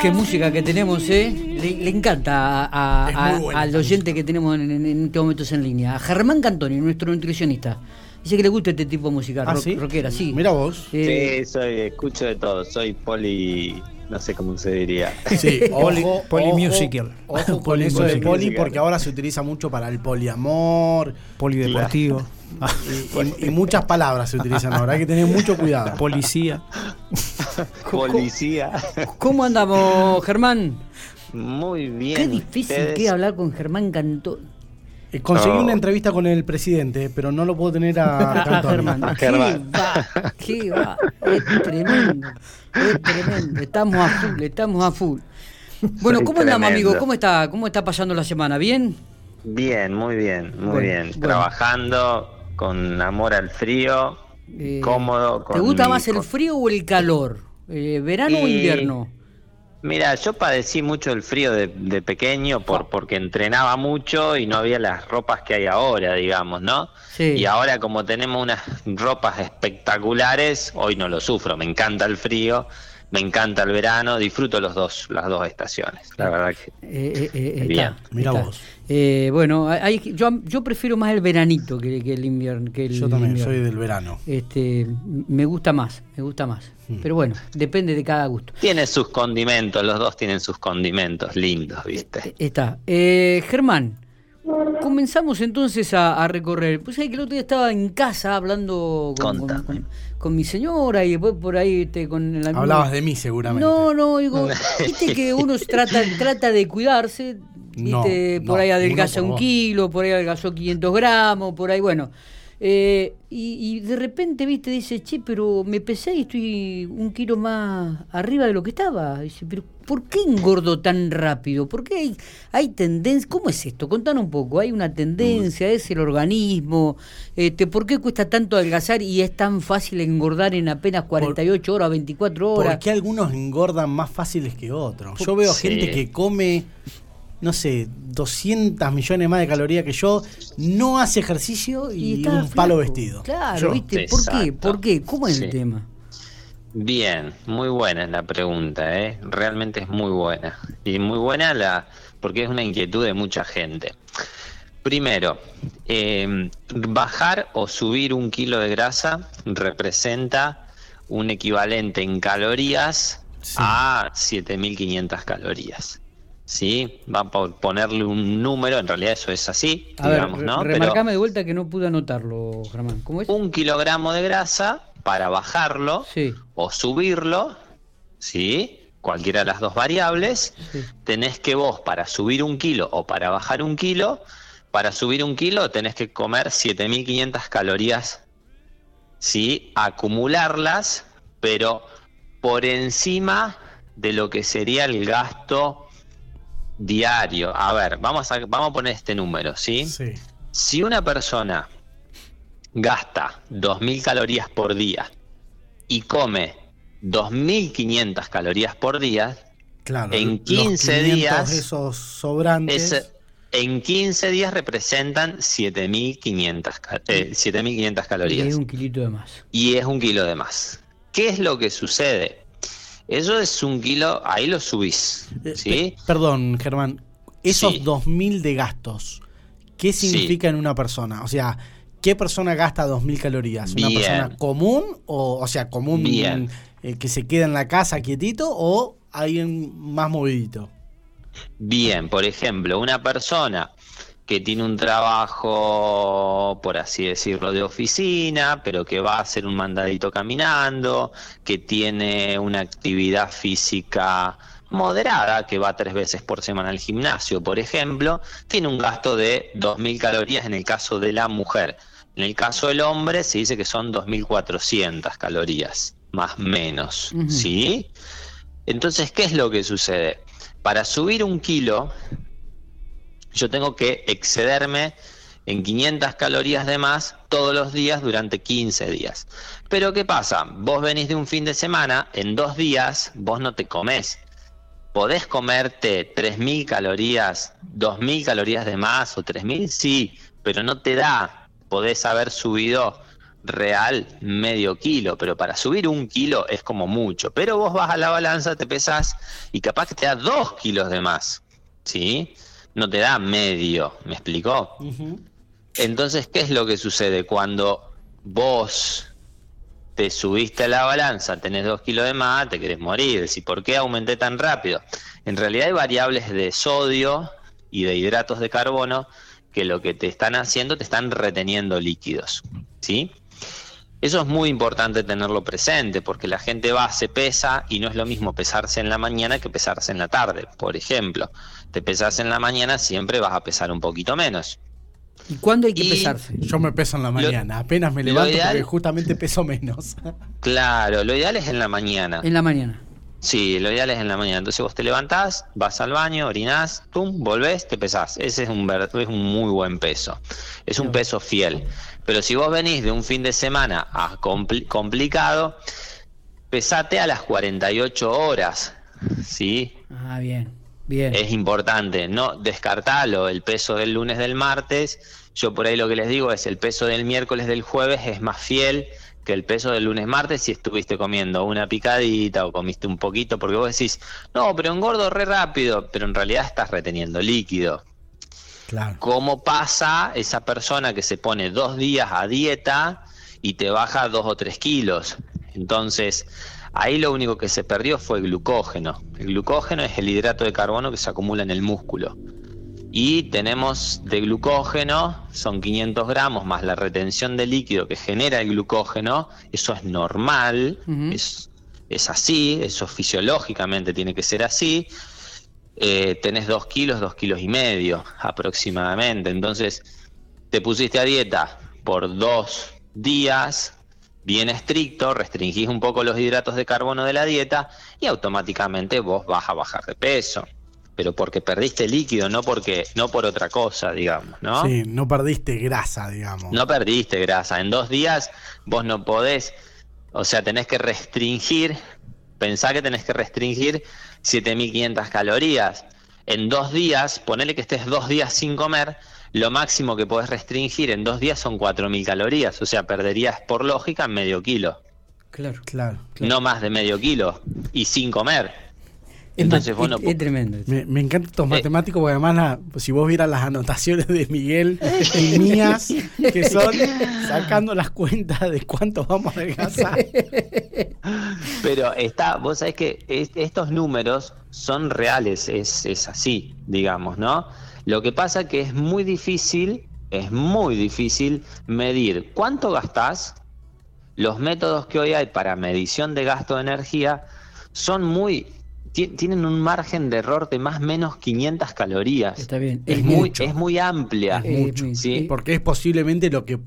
Qué música que tenemos, ¿eh? Le, encanta al oyente que tenemos en, en, estos momentos en línea. A Germán Cantoni, nuestro nutricionista. Dice que le gusta este tipo de música ¿Ah, sí? rockera, sí. Mira vos. Eh, sí, soy, escucho de todo. Soy poli no sé cómo se diría. Sí, poli, musical. Ojo, con eso de poli, porque ahora se utiliza mucho para el poliamor. Polideportivo. Y, y, muchas palabras se utilizan ahora, hay que tener mucho cuidado. Policía. Policía. ¿Cómo andamos, Germán? Muy bien. Qué difícil que es hablar con Germán Cantón. Eh, conseguí una entrevista con el presidente, pero no lo puedo tener a, a Germán. ¿Qué va? ¿Qué va? Es tremendo. Es tremendo. Estamos a full, estamos a full. Bueno, ¿cómo andamos, amigo? ¿Cómo está, ¿Cómo está pasando la semana? ¿Bien? Bien, muy bien, muy bien. Trabajando con amor al frío, eh, cómodo. ¿Te gusta más el frío o el calor? Eh, ¿Verano o invierno? Mira, yo padecí mucho el frío de, pequeño por, porque entrenaba mucho y no había las ropas que hay ahora, digamos, ¿no? Sí. Y ahora como tenemos unas ropas espectaculares, hoy no lo sufro, me encanta el frío, me encanta el verano, disfruto los dos, las dos estaciones, la verdad que eh, eh, bien. Mira vos. Eh, bueno, hay, yo, yo prefiero más el veranito que, el invierno. Que el yo también soy del verano. Este, me gusta más, me gusta más. Mm. Pero bueno, depende de cada gusto. Tiene sus condimentos, los dos tienen sus condimentos lindos, ¿viste? Eh, está. Eh, Germán, comenzamos entonces a, recorrer. Pues hay que el otro día estaba en casa hablando con, mi señora y después por ahí este, con el amigo. Hablabas de mí seguramente. No, no, digo, viste que uno trata, trata de cuidarse, viste, por ahí adelgaza un kilo, por ahí adelgazó 500 gramos, por ahí, bueno. Eh, y, de repente, viste, dice, che, pero me pesé y estoy un kilo más arriba de lo que estaba. Dice, pero ¿por qué engordo tan rápido? ¿Por qué hay, hay tendencia? ¿Cómo es esto? Contanos un poco. ¿Hay una tendencia? ¿Es el organismo? Este, ¿Por qué cuesta tanto adelgazar y es tan fácil engordar en apenas 48 horas, 24 horas? ¿Por qué algunos engordan más fáciles que otros? Yo veo gente que come no sé, 200 millones más de calorías que yo, no hace ejercicio y, un palo vestido. Claro, ¿viste? ¿Por qué? ¿Por qué? ¿Cómo es el tema? Bien, muy buena es la pregunta, ¿eh? Realmente es muy buena. Y muy buena la porque es una inquietud de mucha gente. Primero, em, bajar o subir un kilo de grasa representa un equivalente en calorías a 7.500 calorías. ¿Sí? Va por ponerle un número, en realidad eso es así, digamos, ¿no? Remarcame de vuelta que no pude anotarlo, Germán. ¿Cómo es? Un kilogramo de grasa para bajarlo o subirlo, ¿sí? Cualquiera de las dos variables, tenés que vos para subir un kilo o para bajar un kilo, para subir un kilo tenés que comer 7500 calorías, ¿sí? Acumularlas, pero por encima de lo que sería el gasto diario. A ver, vamos a, vamos a poner este número, ¿sí? Sí. Si una persona gasta 2.000 calorías por día y come 2.500 calorías por día, claro, en 15 días... Esos sobrantes... en 15 días representan 7.500 eh, calorías. Y es un kilito de más. Y es un kilo de más. ¿Qué es lo que sucede? Eso es un kilo, ahí lo subís. Eh, ¿sí? perdón, Germán, esos dos 2.000 de gastos, ¿qué significa en una persona? O sea, ¿qué persona gasta 2.000 calorías? ¿Una persona común? O, o sea, común eh, que se queda en la casa quietito o alguien más movidito? Bien, por ejemplo, una persona que tiene un trabajo, por así decirlo, de oficina, pero que va a hacer un mandadito caminando, que tiene una actividad física moderada, que va tres veces por semana al gimnasio, por ejemplo, tiene un gasto de 2.000 calorías en el caso de la mujer. En el caso del hombre se dice que son 2.400 calorías, más menos, ¿sí? Entonces, ¿qué es lo que sucede? Para subir un kilo yo tengo que excederme en 500 calorías de más todos los días durante 15 días. Pero ¿qué pasa? Vos venís de un fin de semana, en dos días vos no te comés. ¿Podés comerte 3.000 calorías, 2.000 calorías de más o 3.000? Sí, pero no te da. Podés haber subido real medio kilo, pero para subir un kilo es como mucho. Pero vos vas a la balanza, te pesas y capaz que te da dos kilos de más, ¿sí? No te da medio, ¿me explicó? Entonces, ¿qué es lo que sucede cuando vos te subiste a la balanza, tenés dos kilos de más, te querés morir? ¿Y por qué aumenté tan rápido? En realidad hay variables de sodio y de hidratos de carbono que lo que te están haciendo te están reteniendo líquidos, ¿sí? Eso es muy importante tenerlo presente porque la gente va, se pesa y no es lo mismo pesarse en la mañana que pesarse en la tarde. Por ejemplo, te pesas en la mañana, siempre vas a pesar un poquito menos. ¿Y cuándo hay que pesarse? Yo me peso en la mañana, apenas me levanto porque justamente peso menos. Claro, lo ideal es en la mañana. En la mañana. Sí, lo ideal es en la mañana. Entonces vos te levantás, vas al baño, orinás, pum, volvés, te pesás. Ese es un, es un muy buen peso. Es un peso fiel. Pero si vos venís de un fin de semana a complicado, pesate a las 48 horas, ¿sí? Ah, bien, bien. Es importante, no descartalo, el peso del lunes, del martes. Yo por ahí lo que les digo es el peso del miércoles, del jueves es más fiel que el peso del lunes, martes si estuviste comiendo una picadita o comiste un poquito, porque vos decís, no, pero engordo re rápido, pero en realidad estás reteniendo líquido. ¿Cómo pasa esa persona que se pone dos días a dieta y te baja dos o tres kilos? Entonces, ahí lo único que se perdió fue el glucógeno. El glucógeno es el hidrato de carbono que se acumula en el músculo. Y tenemos de glucógeno, son 500 gramos más la retención de líquido que genera el glucógeno, eso es normal, es, es así, eso fisiológicamente tiene que ser así eh, tenés dos kilos, dos kilos y medio aproximadamente. Entonces, te pusiste a dieta por dos días, bien estricto, restringís un poco los hidratos de carbono de la dieta y automáticamente vos vas a bajar de peso. Pero porque perdiste líquido, no porque, no por otra cosa, digamos, ¿no? Sí, no perdiste grasa, digamos. No perdiste grasa. En dos días vos no podés, o sea, tenés que restringir, pensá que tenés que restringir 7.500 calorías. En dos días, ponele que estés dos días sin comer, lo máximo que podés restringir en dos días son 4.000 calorías, o sea, perderías por lógica medio kilo. Claro, claro, No más de medio kilo y sin comer. Entonces, bueno, es, tremendo. Me, me, encantan estos eh, matemáticos porque además si vos vieras las anotaciones de Miguel y mías, que son sacando las cuentas de cuánto vamos a adelgazar. Pero está, vos sabés que estos números son reales, es, es así, digamos, ¿no? Lo que pasa que es muy difícil, es muy difícil medir cuánto gastás. Los métodos que hoy hay para medición de gasto de energía son muy tienen un margen de error de más o menos 500 calorías. Está bien. Es, muy, es muy amplia. ¿sí? Porque es posiblemente lo que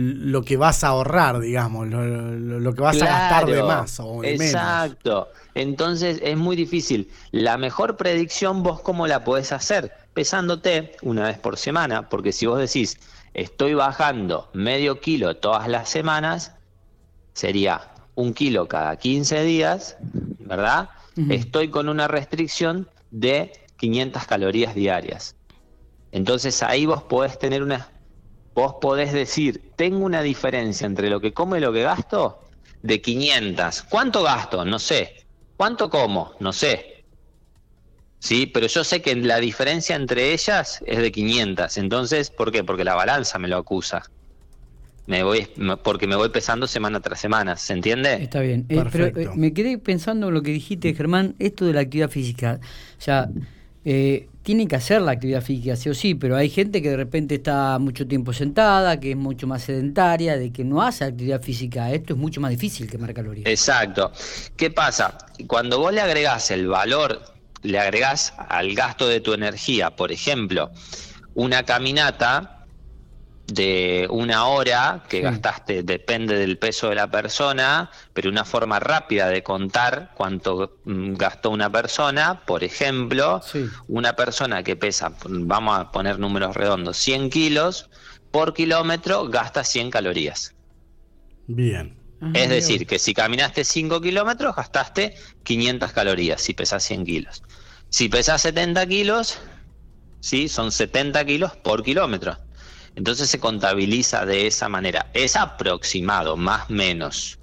lo que vas a ahorrar, digamos, lo, que vas a gastar de más o de exacto. Entonces es muy difícil. La mejor predicción vos cómo la podés hacer? Pesándote una vez por semana, porque si vos decís, estoy bajando medio kilo todas las semanas, sería un kilo cada 15 días, ¿verdad? estoy con una restricción de 500 calorías diarias. Entonces ahí vos podés tener una, vos podés decir, tengo una diferencia entre lo que como y lo que gasto de 500. ¿Cuánto gasto? No sé. ¿Cuánto como? No sé. Sí, pero yo sé que la diferencia entre ellas es de 500. Entonces, ¿por qué? Porque la balanza me lo acusa me voy porque me voy pesando semana tras semana, ¿se entiende? Está bien, eh, pero eh, me quedé pensando en lo que dijiste, Germán, esto de la actividad física, o sea, eh, tiene que hacer la actividad física, sí o sí, pero hay gente que de repente está mucho tiempo sentada, que es mucho más sedentaria, de que no hace actividad física, esto es mucho más difícil que quemar calorías. Exacto. ¿Qué pasa? Cuando vos le agregás el valor, le agregás al gasto de tu energía, por ejemplo, una caminata, de una hora que gastaste, depende del peso de la persona, pero una forma rápida de contar cuánto mm, gastó una persona, por ejemplo, una persona que pesa, vamos a poner números redondos, 100 kilos, por kilómetro gasta 100 calorías. Bien. es decir, que si caminaste 5 kilómetros, gastaste 500 calorías si pesas 100 kilos. Si pesas 70 kilos, ¿sí? son 70 kilos por kilómetro. Entonces se contabiliza de esa manera. Es aproximado, más menos.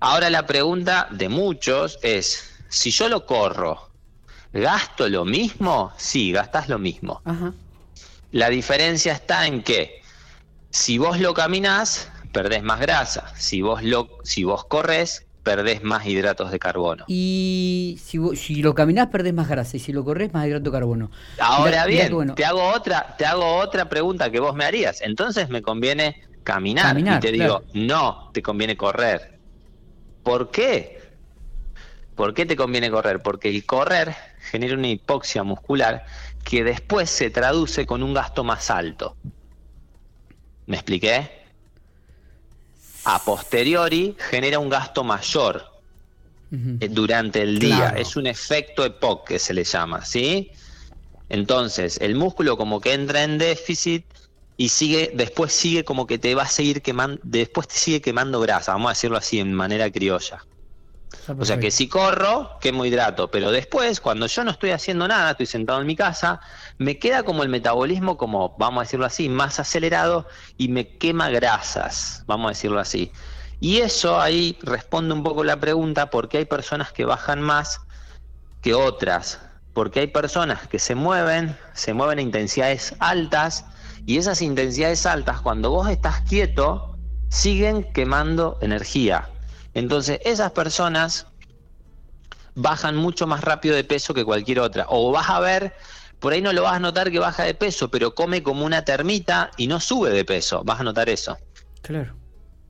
Ahora la pregunta de muchos es, si yo lo corro, ¿gasto lo mismo? Sí, gastas lo mismo. La diferencia está en que si vos lo caminás, perdés más grasa. Si vos, lo, si vos corres, perdés más hidratos de carbono. Y si, si lo caminás, perdés más grasa. Y si lo corres, más hidrato de carbono. Ahora bien, te, hago otra, te hago otra pregunta que vos me harías. Entonces me conviene caminar. y te digo, no, te conviene correr. ¿Por qué? ¿Por qué te conviene correr? Porque el correr genera una hipoxia muscular que después se traduce con un gasto más alto. ¿Me expliqué? A posteriori genera un gasto mayor eh, durante el día. Es un efecto EPOC que se le llama, ¿sí? Entonces, el músculo como que entra en déficit y sigue, después sigue como que te va a seguir quemando, después te sigue quemando grasa, vamos a decirlo así en manera criolla. O sea que si corro, quemo hidrato, pero después, cuando yo no estoy haciendo nada, estoy sentado en mi casa, me queda como el metabolismo, como vamos a decirlo así, más acelerado y me quema grasas, vamos a decirlo así. Y eso ahí responde un poco la pregunta, ¿por qué hay personas que bajan más que otras? Porque hay personas que se mueven, se mueven a intensidades altas, y esas intensidades altas, cuando vos estás quieto, siguen quemando energía. Entonces, esas personas bajan mucho más rápido de peso que cualquier otra. O vas a ver, por ahí no lo vas a notar que baja de peso, pero come como una termita y no sube de peso. Vas a notar eso. Claro.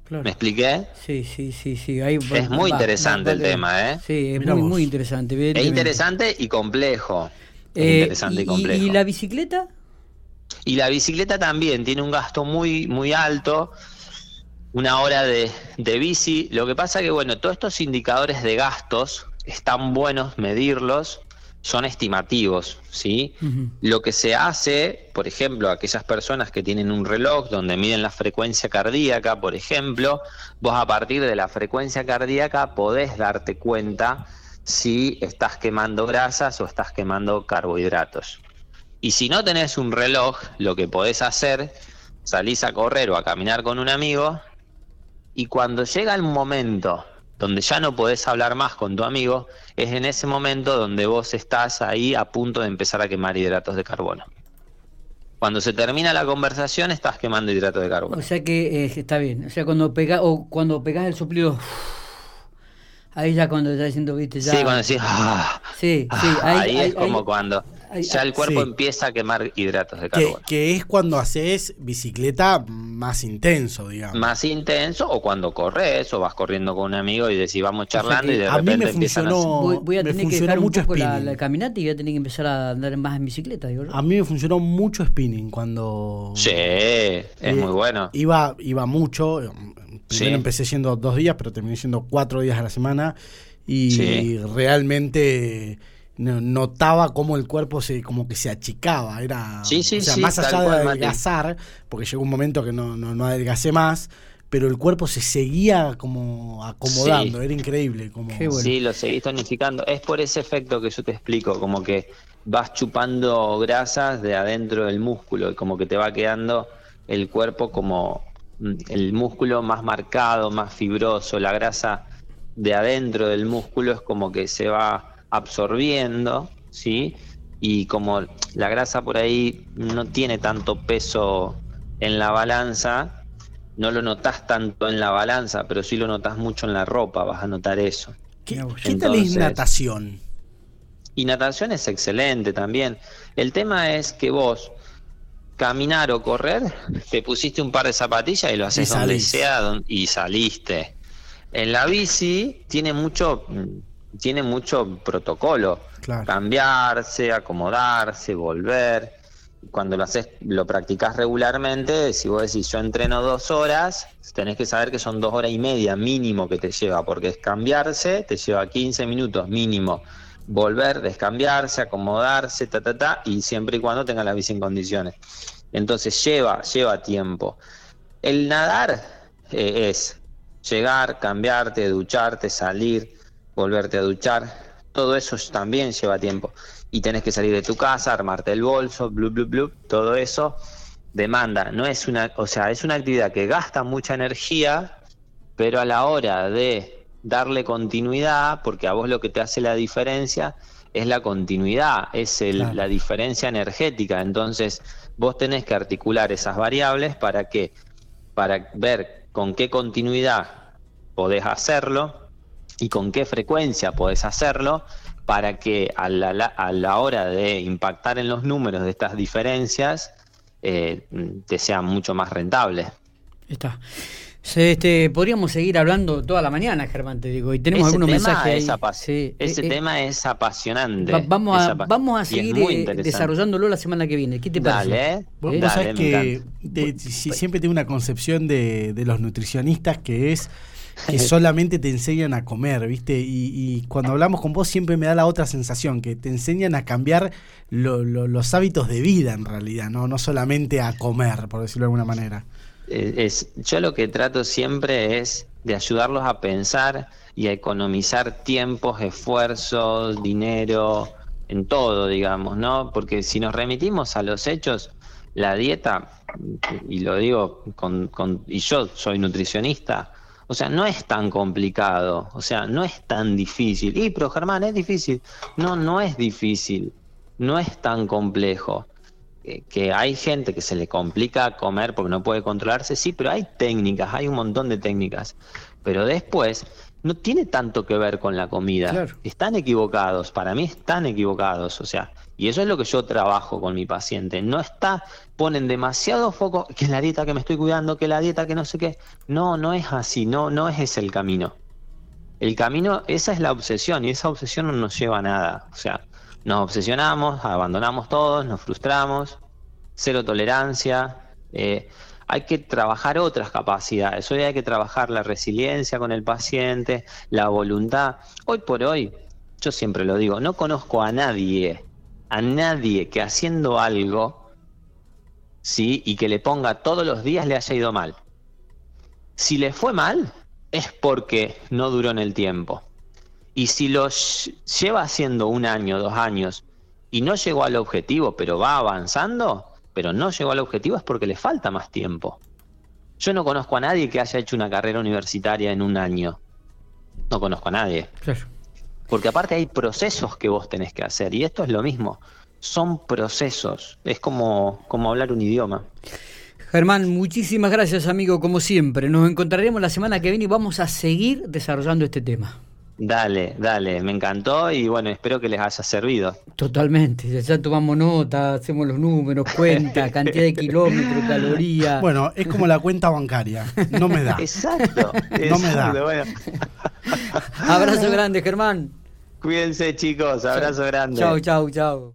Claro. ¿Me expliqué? Sí, sí, sí, sí. es muy interesante el tema, ¿eh? Sí, es muy, muy, interesante. Es interesante y complejo. Eh, interesante y, complejo. ¿Y la bicicleta? Y la bicicleta también tiene un gasto muy, muy alto una hora de, bici. Lo que pasa que, bueno, todos estos indicadores de gastos están buenos medirlos, son estimativos, ¿sí? Lo que se hace, por ejemplo, aquellas personas que tienen un reloj donde miden la frecuencia cardíaca, por ejemplo, vos a partir de la frecuencia cardíaca podés darte cuenta si estás quemando grasas o estás quemando carbohidratos. Y si no tenés un reloj, lo que podés hacer, salís a correr o a caminar con un amigo y cuando llega el momento donde ya no podés hablar más con tu amigo, es en ese momento donde vos estás ahí a punto de empezar a quemar hidratos de carbono. Cuando se termina la conversación estás quemando hidratos de carbono. O sea que eh, está bien. O sea, cuando pega o cuando pegas el suplido ahí ya cuando estás diciendo, viste, ya. Sí, cuando decís, ah, sí, sí, ah, ahí, es como cuando ya el cuerpo empieza a quemar hidratos de carbono. Que, es cuando haces bicicleta más intenso, digamos. Más intenso, o cuando corres, o vas corriendo con un amigo y decís, vamos charlando y de repente me funcionó, a... Voy, a tener que dejar un poco la, caminata y voy a tener que empezar a andar más en bicicleta. Digo, A mí me funcionó mucho spinning cuando... Sí, es eh, muy bueno. Iba, iba mucho, primero empecé siendo dos días, pero terminé siendo cuatro días a la semana y realmente notaba cómo el cuerpo se como que se achicaba era sí, sí, o sea, más allá de adelgazar porque llegó un momento que no, no, no adelgacé más pero el cuerpo se seguía como acomodando, era increíble. Como... Sí, lo seguís tonificando. Es por ese efecto que yo te explico, como que vas chupando grasas de adentro del músculo y como que te va quedando el cuerpo como mm, el músculo más marcado, más fibroso, la grasa de adentro del músculo es como que se va absorbiendo, ¿sí? Y como la grasa por ahí no tiene tanto peso en la balanza, no lo notas tanto en la balanza, pero sí lo notas mucho en la ropa, vas a notar eso. ¿Qué, tal es natación? Y natación es excelente también. El tema es que vos, caminar o correr, te pusiste un par de zapatillas y lo haces donde sea y saliste. En la bici tiene mucho tiene mucho protocolo. Cambiarse, acomodarse, volver. Cuando lo haces, lo practicas regularmente, si vos decís yo entreno dos horas, tenés que saber que son dos horas y media mínimo que te lleva, porque es cambiarse, te lleva 15 minutos mínimo. Volver, descambiarse, acomodarse, ta, ta, ta, y siempre y cuando tenga la bici en condiciones. Entonces lleva, lleva tiempo. El nadar eh, es llegar, cambiarte, ducharte, salir, volverte a duchar, todo eso también lleva tiempo. Y tenés que salir de tu casa, armarte el bolso, blu, blu, blu, todo eso demanda, no es una, o sea, es una actividad que gasta mucha energía, pero a la hora de darle continuidad, porque a vos lo que te hace la diferencia es la continuidad, es la diferencia energética. Entonces, vos tenés que articular esas variables para que, para ver con qué continuidad podés hacerlo y con qué frecuencia podés hacerlo para que a la, a la hora de impactar en los números de estas diferencias eh, te sea mucho más rentable. Está. Este, podríamos seguir hablando toda la mañana, Germán, te digo, y tenemos algunos mensajes. ese eh, tema es apasionante. vamos, a, vamos a seguir eh, desarrollándolo la semana que viene. ¿Qué te parece? Dale, vos, sabés que si, siempre tengo una concepción de, los nutricionistas que es que solamente te enseñan a comer, ¿viste? Y, cuando hablamos con vos siempre me da la otra sensación, que te enseñan a cambiar los hábitos de vida en realidad, ¿no? No solamente a comer, por decirlo de alguna manera. Eh, es, yo lo que trato siempre es de ayudarlos a pensar y a economizar tiempos, esfuerzos, dinero, en todo, digamos, ¿no? Porque si nos remitimos a los hechos, la dieta, y lo digo con, con y yo soy nutricionista, o sea, no es tan complicado, o sea, no es tan difícil. Y, pero Germán, es difícil. No, no es difícil, no es tan complejo que hay gente que se le complica comer porque no puede controlarse, sí, pero hay técnicas, hay un montón de técnicas. Pero después no tiene tanto que ver con la comida. Están equivocados, para mí están equivocados, o sea, y eso es lo que yo trabajo con mi paciente. No está, ponen demasiado foco, que la dieta que me estoy cuidando, que la dieta que no sé qué. No, no es así, no, no es ese el camino. El camino, esa es la obsesión, y esa obsesión no nos lleva a nada. O sea, nos obsesionamos, abandonamos todos, nos frustramos, cero tolerancia. Eh, hay que trabajar otras capacidades. Hoy hay que trabajar la resiliencia con el paciente, la voluntad. Hoy por hoy, yo siempre lo digo, no conozco a nadie, a nadie que haciendo algo, sí, y que le ponga todos los días le haya ido mal. Si le fue mal, es porque no duró en el tiempo. Y si lo lleva haciendo un año, dos años, y no llegó al objetivo, pero va avanzando, pero no llegó al objetivo es porque le falta más tiempo. Yo no conozco a nadie que haya hecho una carrera universitaria en un año. No conozco a nadie. Porque aparte hay procesos que vos tenés que hacer, y esto es lo mismo. Son procesos. Es como, como hablar un idioma. Germán, muchísimas gracias, amigo, como siempre. Nos encontraremos la semana que viene y vamos a seguir desarrollando este tema. Dale, dale, me encantó y bueno, espero que les haya servido. Totalmente, ya tomamos nota, hacemos los números, cuenta, cantidad de kilómetros, calorías. Bueno, es como la cuenta bancaria, no me da. Exacto, no me da. Abrazo grande, Germán. Cuídense chicos, abrazo grande. Chau, chau, chau.